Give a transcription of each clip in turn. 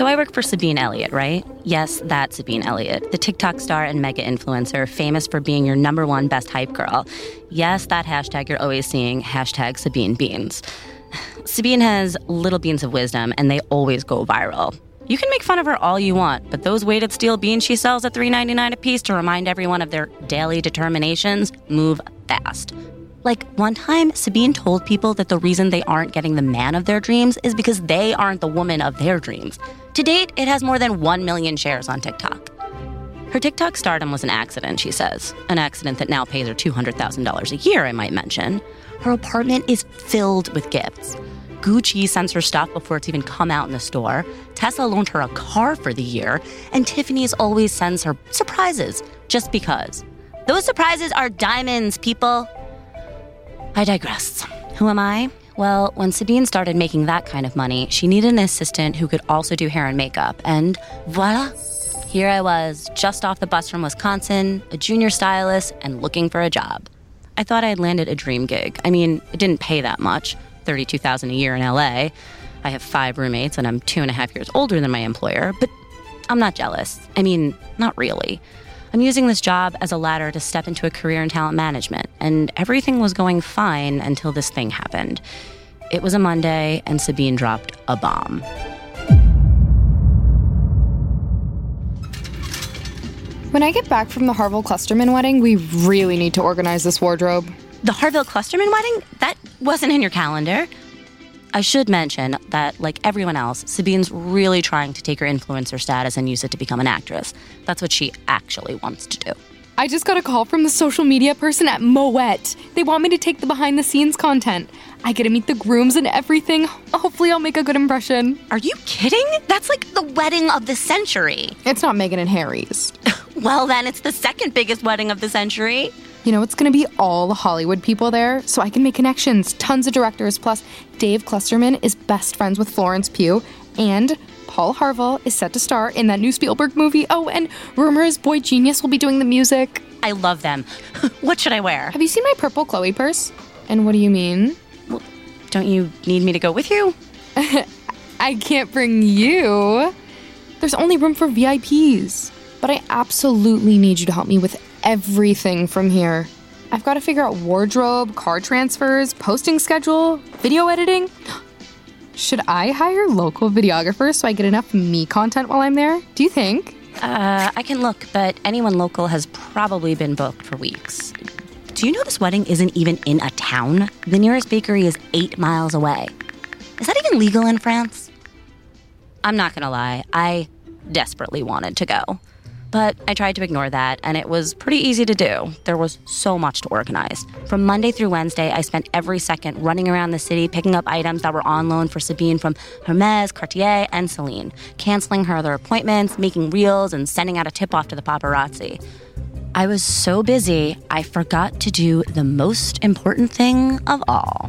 So I work for Sabine Eliot, right? Yes, that Sabine Eliot, the TikTok star and mega influencer, famous for being your number one best hype girl. Yes, that hashtag you're always seeing, hashtag Sabine Beans. Sabine has little beans of wisdom, and they always go viral. You can make fun of her all you want, but those weighted steel beans she sells at $3.99 a piece to remind everyone of their daily determinations move fast. Like one time, Sabine told people that the reason they aren't getting the man of their dreams is because they aren't the woman of their dreams. To date, it has more than 1 million shares on TikTok. Her TikTok stardom was an accident, she says. An accident that now pays her $200,000 a year, I might mention. Her apartment is filled with gifts. Gucci sends her stuff before it's even come out in the store. Tesla loaned her a car for the year. And Tiffany's always sends her surprises, just because. Those surprises are diamonds, people. I digress. Who am I? Well, when Sabine started making that kind of money, she needed an assistant who could also do hair and makeup. And voila, here I was, just off the bus from Wisconsin, a junior stylist, and looking for a job. I thought I had landed a dream gig. I mean, it didn't pay that much 32000 a year in LA. I have five roommates, and I'm two and a half years older than my employer, but I'm not jealous. I mean, not really. I'm using this job as a ladder to step into a career in talent management, and everything was going fine until this thing happened. It was a Monday, and Sabine dropped a bomb. When I get back from the Harville Clusterman wedding, we really need to organize this wardrobe. The Harville Clusterman wedding? That wasn't in your calendar. I should mention that, like everyone else, Sabine's really trying to take her influencer status and use it to become an actress. That's what she actually wants to do. I just got a call from the social media person at Moet. They want me to take the behind the scenes content. I get to meet the grooms and everything. Hopefully, I'll make a good impression. Are you kidding? That's like the wedding of the century. It's not Meghan and Harry's. well, then it's the second biggest wedding of the century. You know, it's gonna be all the Hollywood people there, so I can make connections. Tons of directors. Plus, Dave Clusterman is best friends with Florence Pugh, and Paul Harville is set to star in that new Spielberg movie. Oh, and rumors boygenius will be doing the music. I love them. what should I wear? Have you seen my purple Chloe purse? And what do you mean? Well, don't you need me to go with you? I can't bring you. There's only room for VIPs. But I absolutely need you to help me with everything from here. I've got to figure out wardrobe, car transfers, posting schedule, video editing. Should I hire local videographers so I get enough me content while I'm there? Do you think? Uh, I can look, but anyone local has probably been booked for weeks. Do you know this wedding isn't even in a town? The nearest bakery is eight miles away. Is that even legal in France? I'm not gonna lie, I desperately wanted to go. But I tried to ignore that, and it was pretty easy to do. There was so much to organize. From Monday through Wednesday, I spent every second running around the city picking up items that were on loan for Sabine from Hermes, Cartier, and Celine, canceling her other appointments, making reels, and sending out a tip off to the paparazzi. I was so busy, I forgot to do the most important thing of all.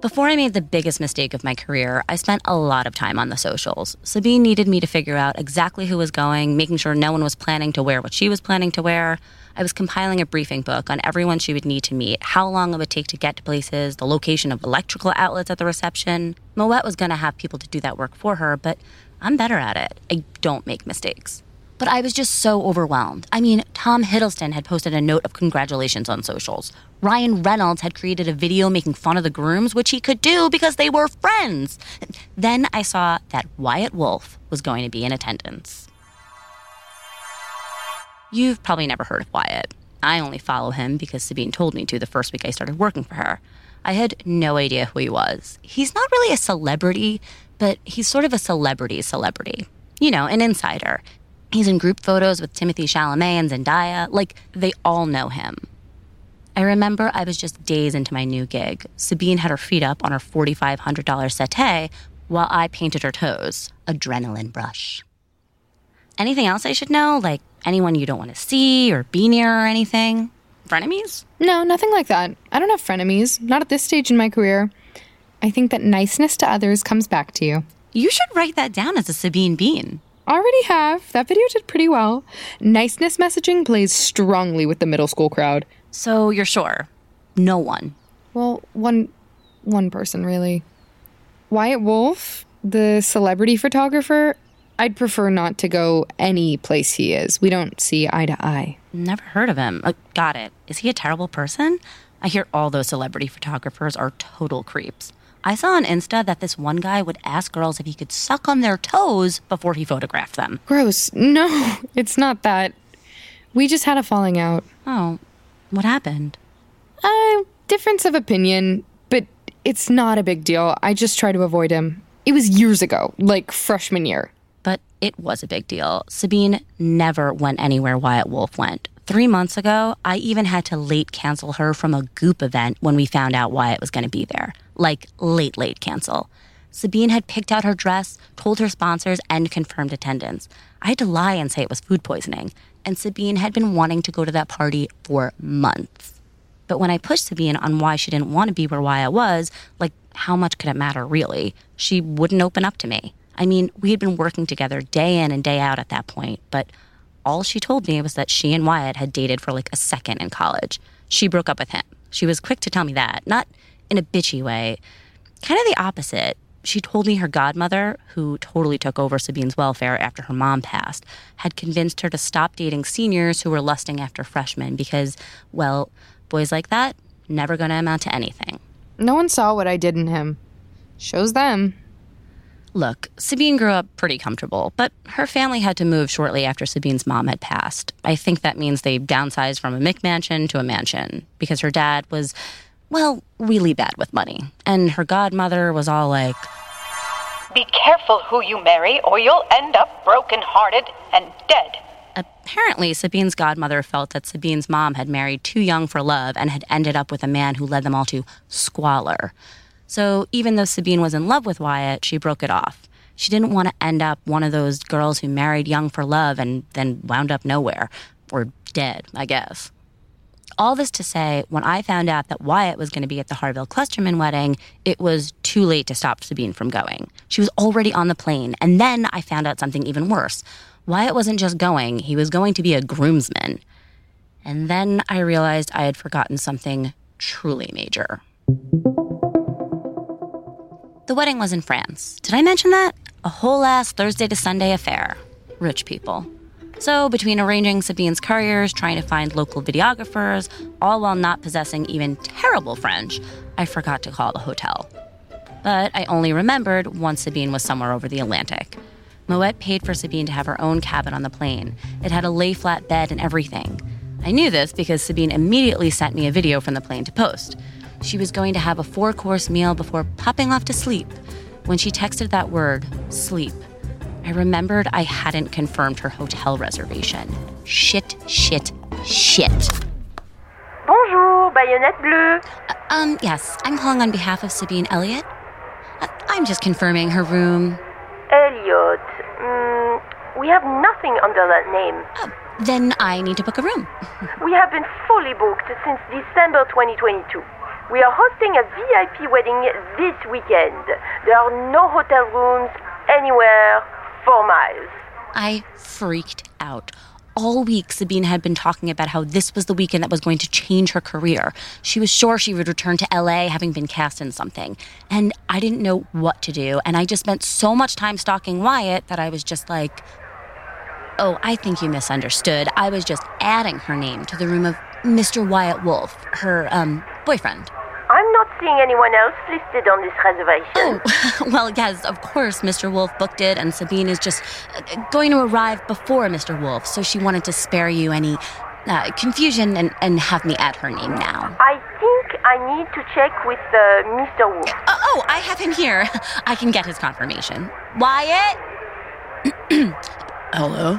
Before I made the biggest mistake of my career, I spent a lot of time on the socials. Sabine needed me to figure out exactly who was going, making sure no one was planning to wear what she was planning to wear. I was compiling a briefing book on everyone she would need to meet, how long it would take to get to places, the location of electrical outlets at the reception. Moet was going to have people to do that work for her, but I'm better at it. I don't make mistakes. But I was just so overwhelmed. I mean, Tom Hiddleston had posted a note of congratulations on socials. Ryan Reynolds had created a video making fun of the grooms, which he could do because they were friends. Then I saw that Wyatt Wolfe was going to be in attendance. You've probably never heard of Wyatt. I only follow him because Sabine told me to the first week I started working for her. I had no idea who he was. He's not really a celebrity, but he's sort of a celebrity celebrity. You know, an insider. He's in group photos with Timothée Chalamet and Zendaya. Like, they all know him. I remember I was just days into my new gig. Sabine had her feet up on her $4,500 settee while I painted her toes. Adrenaline brush. Anything else I should know? Like anyone you don't want to see or be near or anything? Frenemies? No, nothing like that. I don't have frenemies, not at this stage in my career. I think that niceness to others comes back to you. You should write that down as a Sabine Bean. Already have. That video did pretty well. Niceness messaging plays strongly with the middle school crowd. So you're sure? No one. Well, one one person really. Wyatt Wolfe? The celebrity photographer? I'd prefer not to go any place he is. We don't see eye to eye. Never heard of him. Uh, got it. Is he a terrible person? I hear all those celebrity photographers are total creeps. I saw on Insta that this one guy would ask girls if he could suck on their toes before he photographed them. Gross. No, it's not that. We just had a falling out. Oh, what happened? Uh, difference of opinion, but it's not a big deal. I just try to avoid him. It was years ago, like freshman year. But it was a big deal. Sabine never went anywhere Wyatt Wolfe went. Three months ago, I even had to late cancel her from a goop event when we found out Wyatt was going to be there. Like, late, late cancel. Sabine had picked out her dress, told her sponsors, and confirmed attendance. I had to lie and say it was food poisoning. And Sabine had been wanting to go to that party for months. But when I pushed Sabine on why she didn't want to be where Wyatt was, like, how much could it matter really? She wouldn't open up to me. I mean, we had been working together day in and day out at that point, but all she told me was that she and Wyatt had dated for like a second in college. She broke up with him. She was quick to tell me that, not in a bitchy way, kind of the opposite. She told me her godmother, who totally took over Sabine's welfare after her mom passed, had convinced her to stop dating seniors who were lusting after freshmen because, well, boys like that never to amount to anything. No one saw what I did in him. Shows them. Look, Sabine grew up pretty comfortable, but her family had to move shortly after Sabine's mom had passed. I think that means they downsized from a McMansion to a mansion because her dad was, well, really bad with money. And her godmother was all like, Be careful who you marry, or you'll end up broken-hearted and dead. Apparently, Sabine's godmother felt that Sabine's mom had married too young for love and had ended up with a man who led them all to squalor. So even though Sabine was in love with Wyatt, she broke it off. She didn't want to end up one of those girls who married young for love and then wound up nowhere, or dead, I guess. All this to say, when I found out that Wyatt was going to be at the Harville Clusterman wedding, it was too late to stop Sabine from going. She was already on the plane, and then I found out something even worse. Wyatt wasn't just going, he was going to be a groomsman. And then I realized I had forgotten something truly major. The wedding was in France. Did I mention that? A whole ass Thursday to Sunday affair. Rich people. So, between arranging Sabine's couriers, trying to find local videographers, all while not possessing even terrible French, I forgot to call the hotel. But I only remembered once Sabine was somewhere over the Atlantic. Moet paid for Sabine to have her own cabin on the plane. It had a lay flat bed and everything. I knew this because Sabine immediately sent me a video from the plane to post. She was going to have a four course meal before popping off to sleep. When she texted that word, sleep, I remembered I hadn't confirmed her hotel reservation. Shit, shit, shit. Bonjour, Baïonnette Bleue. Uh, um, yes, I'm calling on behalf of Sabine Eliot. Uh, I'm just confirming her room. Eliot. Mm, we have nothing under that name. Uh, then I need to book a room. we have been fully booked since December 2022. We are hosting a VIP wedding this weekend. There are no hotel rooms anywhere for miles. I freaked out. All week, Sabine had been talking about how this was the weekend that was going to change her career. She was sure she would return to LA having been cast in something. And I didn't know what to do. And I just spent so much time stalking Wyatt that I was just like, oh, I think you misunderstood. I was just adding her name to the room of Mr. Wyatt Wolfe, her um, boyfriend. I'm not seeing anyone else listed on this reservation. Oh, well, yes, of course, Mr. Wolfe booked it, and Sabine is just uh, going to arrive before Mr. Wolfe, so she wanted to spare you any uh, confusion and, and have me add her name now. I think I need to check with uh, Mr. Wolfe. Oh, oh, I have him here. I can get his confirmation. Wyatt? Hello?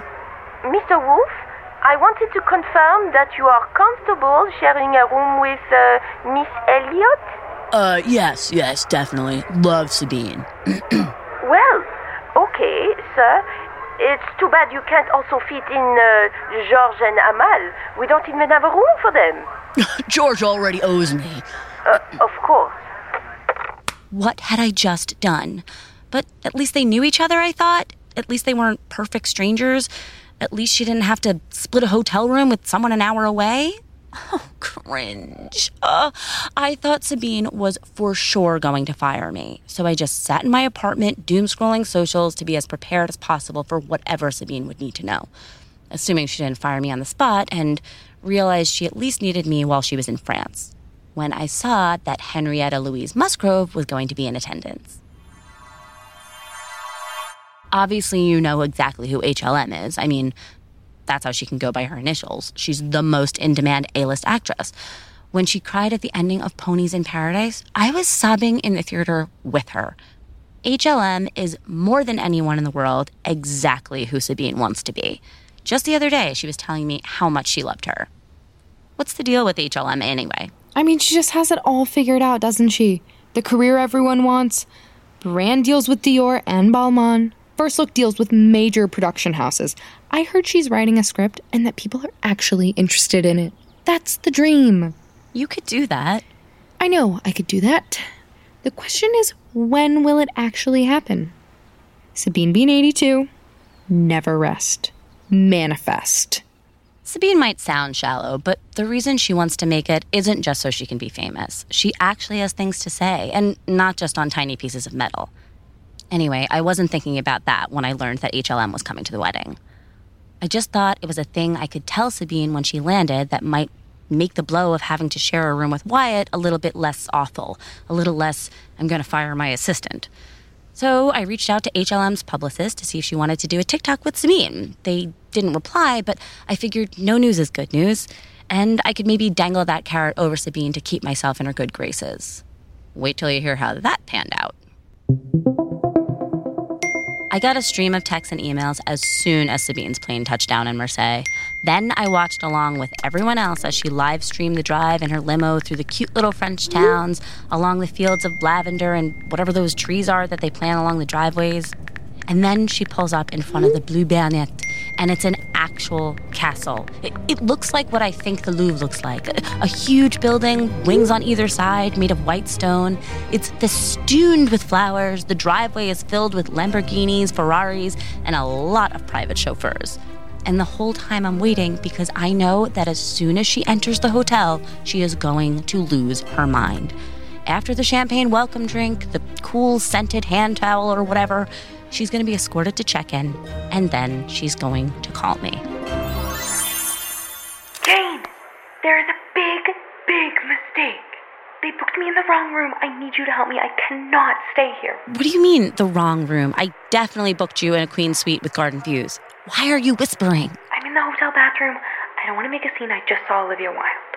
Mr. Wolfe? I wanted to confirm that you are comfortable sharing a room with uh, Miss Eliot? Uh, yes, yes, definitely. Love Sabine. well, okay, sir. It's too bad you can't also fit in uh, George and Amal. We don't even have a room for them. George already owes me. Uh, of course. What had I just done? But at least they knew each other, I thought. At least they weren't perfect strangers. At least she didn't have to split a hotel room with someone an hour away. Oh, cringe. Uh, I thought Sabine was for sure going to fire me. So I just sat in my apartment, doom scrolling socials to be as prepared as possible for whatever Sabine would need to know. Assuming she didn't fire me on the spot and realized she at least needed me while she was in France. When I saw that Henrietta Louise Musgrove was going to be in attendance. Obviously, you know exactly who HLM is. I mean, that's how she can go by her initials. She's the most in demand A list actress. When she cried at the ending of Ponies in Paradise, I was sobbing in the theater with her. HLM is more than anyone in the world exactly who Sabine wants to be. Just the other day, she was telling me how much she loved her. What's the deal with HLM anyway? I mean, she just has it all figured out, doesn't she? The career everyone wants, brand deals with Dior and Balmain, first look deals with major production houses. I heard she's writing a script and that people are actually interested in it. That's the dream. You could do that. I know I could do that. The question is when will it actually happen? Sabine Bean 82, never rest. Manifest. Sabine might sound shallow, but the reason she wants to make it isn't just so she can be famous. She actually has things to say, and not just on tiny pieces of metal. Anyway, I wasn't thinking about that when I learned that HLM was coming to the wedding. I just thought it was a thing I could tell Sabine when she landed that might make the blow of having to share a room with Wyatt a little bit less awful, a little less, I'm going to fire my assistant. So I reached out to HLM's publicist to see if she wanted to do a TikTok with Sabine. They didn't reply, but I figured no news is good news, and I could maybe dangle that carrot over Sabine to keep myself in her good graces. Wait till you hear how that panned out. I got a stream of texts and emails as soon as Sabine's plane touched down in Marseille. Then I watched along with everyone else as she live streamed the drive in her limo through the cute little French towns, along the fields of lavender and whatever those trees are that they plant along the driveways. And then she pulls up in front of the Blue Bernette, and it's an actual castle. It, it, looks like what I think the Louvre looks like a, a, huge building, wings on either side, made of white stone. It's festooned with flowers. The driveway is filled with Lamborghinis, Ferraris, and a lot of private chauffeurs. And the whole time I'm waiting because I know that as soon as she enters the hotel, she is going to lose her mind. After the champagne welcome drink, the cool scented hand towel or whatever, She's going to be escorted to check in, and then she's going to call me. Jane, there is a big, big mistake. They booked me in the wrong room. I need you to help me. I cannot stay here. What do you mean, the wrong room? I definitely booked you in a queen suite with garden views. Why are you whispering? I'm in the hotel bathroom. I don't want to make a scene. I just saw Olivia Wilde.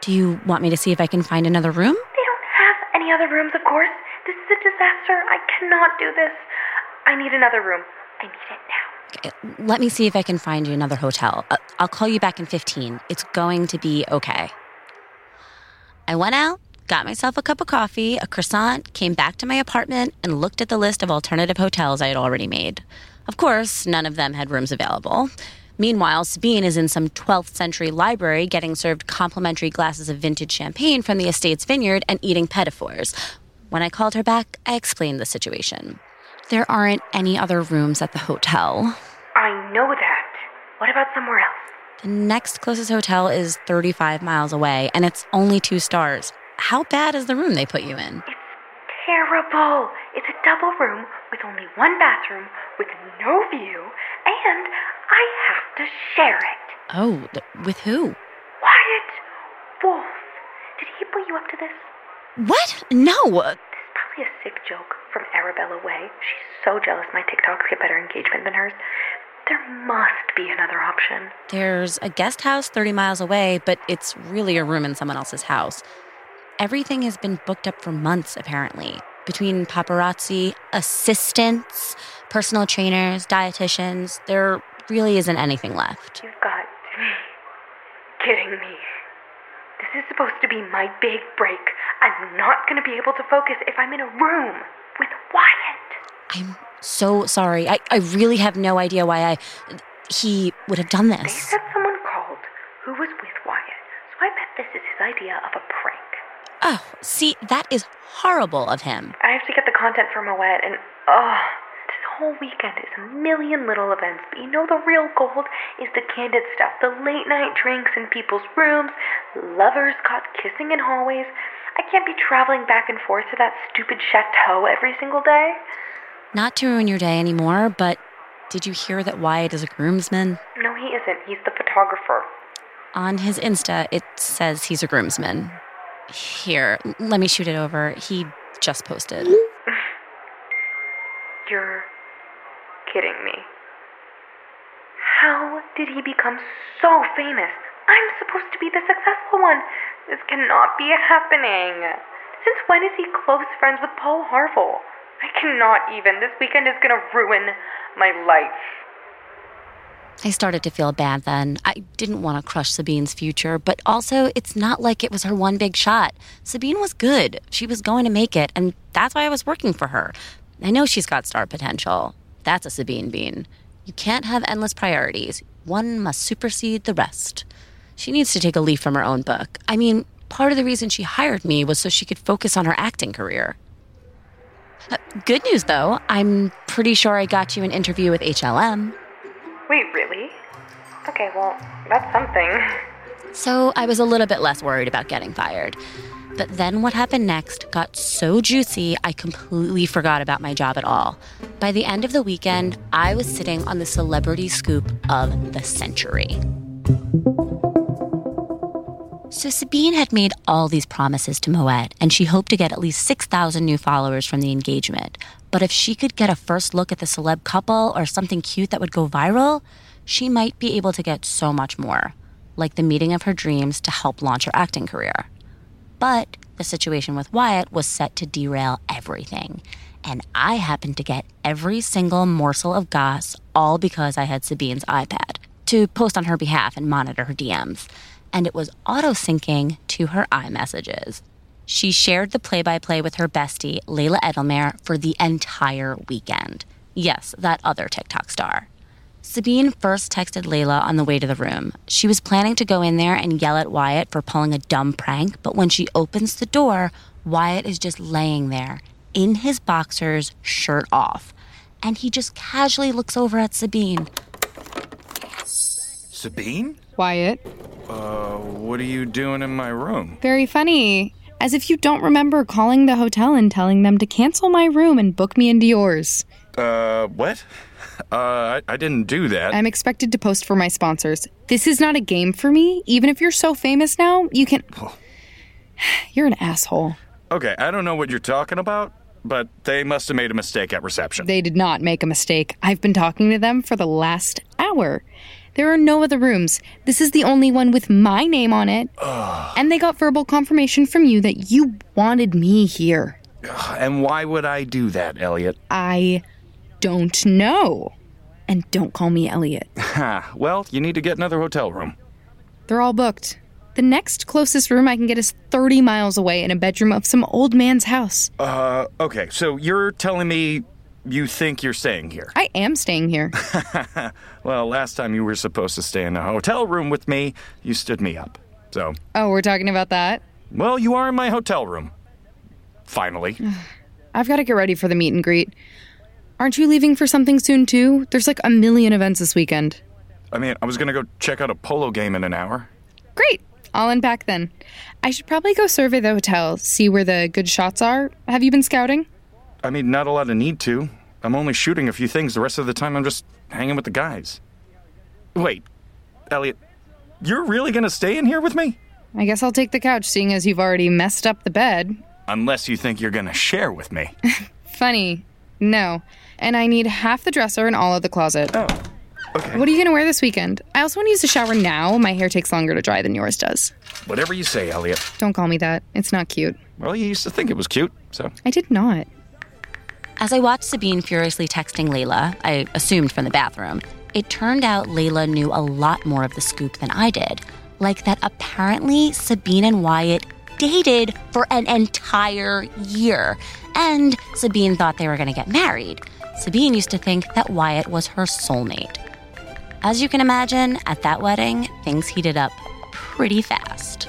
Do you want me to see if I can find another room? They don't have any other rooms, of course. This is a disaster. I cannot do this. I need another room. I need it now. Okay, let me see if I can find you another hotel. Uh, I'll call you back in 15. It's going to be okay. I went out, got myself a cup of coffee, a croissant, came back to my apartment, and looked at the list of alternative hotels I had already made. Of course, none of them had rooms available. Meanwhile, Sabine is in some 12th century library getting served complimentary glasses of vintage champagne from the estate's vineyard and eating petitfours. When I called her back, I explained the situation. There aren't any other rooms at the hotel. I know that. What about somewhere else? The next closest hotel is 35 miles away, and it's only two stars. How bad is the room they put you in? It's terrible. It's a double room with only one bathroom, with no view, and I have to share it. Oh, with who? Wyatt Wolfe. Did he put you up to this? What? No a sick joke from Arabella Way. She's so jealous my TikToks get better engagement than hers. There must be another option. There's a guest house 30 miles away, but it's really a room in someone else's house. Everything has been booked up for months, apparently. Between paparazzi, assistants, personal trainers, dietitians, there really isn't anything left. You've got to be kidding me. This is supposed to be my big break. I'm not going to be able to focus if I'm in a room with Wyatt. I'm so sorry. I, I really have no idea why I. He would have done this. They said someone called who was with Wyatt, so I bet this is his idea of a prank. Oh, see, that is horrible of him. I have to get the content for Moet, and oh, whole weekend is a million little events, but you know the real gold is the candid stuff. The late night drinks in people's rooms, lovers caught kissing in hallways. I can't be traveling back and forth to that stupid chateau every single day. Not to ruin your day anymore, but did you hear that Wyatt is a groomsman? No, he isn't. He's the photographer. On his Insta, it says he's a groomsman. Here, let me shoot it over. He just posted. You're kidding me. How did he become so famous? I'm supposed to be the successful one. This cannot be happening. Since when is he close friends with Paul Harville? I cannot even. This weekend is gonna ruin my life. I started to feel bad then. I didn't want to crush Sabine's future, but also it's not like it was her one big shot. Sabine was good. She was going to make it, and that's why I was working for her. I know she's got star potential. That's a Sabine Bean. You can't have endless priorities. One must supersede the rest. She needs to take a leaf from her own book. I mean, part of the reason she hired me was so she could focus on her acting career. Uh, good news, though. I'm pretty sure I got you an interview with HLM. Wait, really? Okay, well, that's something. So I was a little bit less worried about getting fired. But then what happened next got so juicy, I completely forgot about my job at all. By the end of the weekend, I was sitting on the celebrity scoop of the century. So Sabine had made all these promises to Moet, and she hoped to get at least 6,000 new followers from the engagement. But if she could get a first look at the celeb couple or something cute that would go viral, she might be able to get so much more, like the meeting of her dreams to help launch her acting career. But the situation with Wyatt was set to derail everything. And I happened to get every single morsel of goss all because I had Sabine's iPad to post on her behalf and monitor her DMs and it was auto syncing to her iMessages. She shared the play by play with her bestie, Layla Edelmare, for the entire weekend. Yes, that other TikTok star. Sabine first texted Layla on the way to the room. She was planning to go in there and yell at Wyatt for pulling a dumb prank, but when she opens the door, Wyatt is just laying there, in his boxers, shirt off. And he just casually looks over at Sabine. Sabine? Wyatt. Uh, what are you doing in my room? Very funny. As if you don't remember calling the hotel and telling them to cancel my room and book me into yours. Uh, what? Uh, I, I didn't do that. I'm expected to post for my sponsors. This is not a game for me. Even if you're so famous now, you can. You're an asshole. Okay, I don't know what you're talking about, but they must have made a mistake at reception. They did not make a mistake. I've been talking to them for the last hour. There are no other rooms. This is the only one with my name on it. and they got verbal confirmation from you that you wanted me here. and why would I do that, Eliot? I don't know. And don't call me Eliot. Ha, well, you need to get another hotel room. They're all booked. The next closest room I can get is 30 miles away in a bedroom of some old man's house. Uh, okay, so you're telling me you think you're staying here? I am staying here. well, last time you were supposed to stay in a hotel room with me, you stood me up. So, oh, we're talking about that? well, you are in my hotel room. Finally. I've got to get ready for the meet and greet. Aren't you leaving for something soon, too? There's like a million events this weekend. I mean, I was gonna go check out a polo game in an hour. Great. I'll unpack then. I should probably go survey the hotel, see where the good shots are. Have you been scouting? I mean, not a lot of need to. I'm only shooting a few things. The rest of the time, I'm just hanging with the guys. Wait, Eliot, you're really gonna stay in here with me? I guess I'll take the couch, seeing as you've already messed up the bed. Unless you think you're gonna share with me. Funny. No. And I need half the dresser and all of the closet. oh, okay. What are you going to wear this weekend? I also want to use the shower now. My hair takes longer to dry than yours does. Whatever you say, Eliot. Don't call me that. It's not cute. Well, you used to think it was cute, so. I did not. As I watched Sabine furiously texting Layla, I assumed from the bathroom, it turned out Layla knew a lot more of the scoop than I did. Like that apparently Sabine and Wyatt dated for an entire year. And Sabine thought they were going to get married. Sabine used to think that Wyatt was her soulmate. As you can imagine, at that wedding, things heated up pretty fast.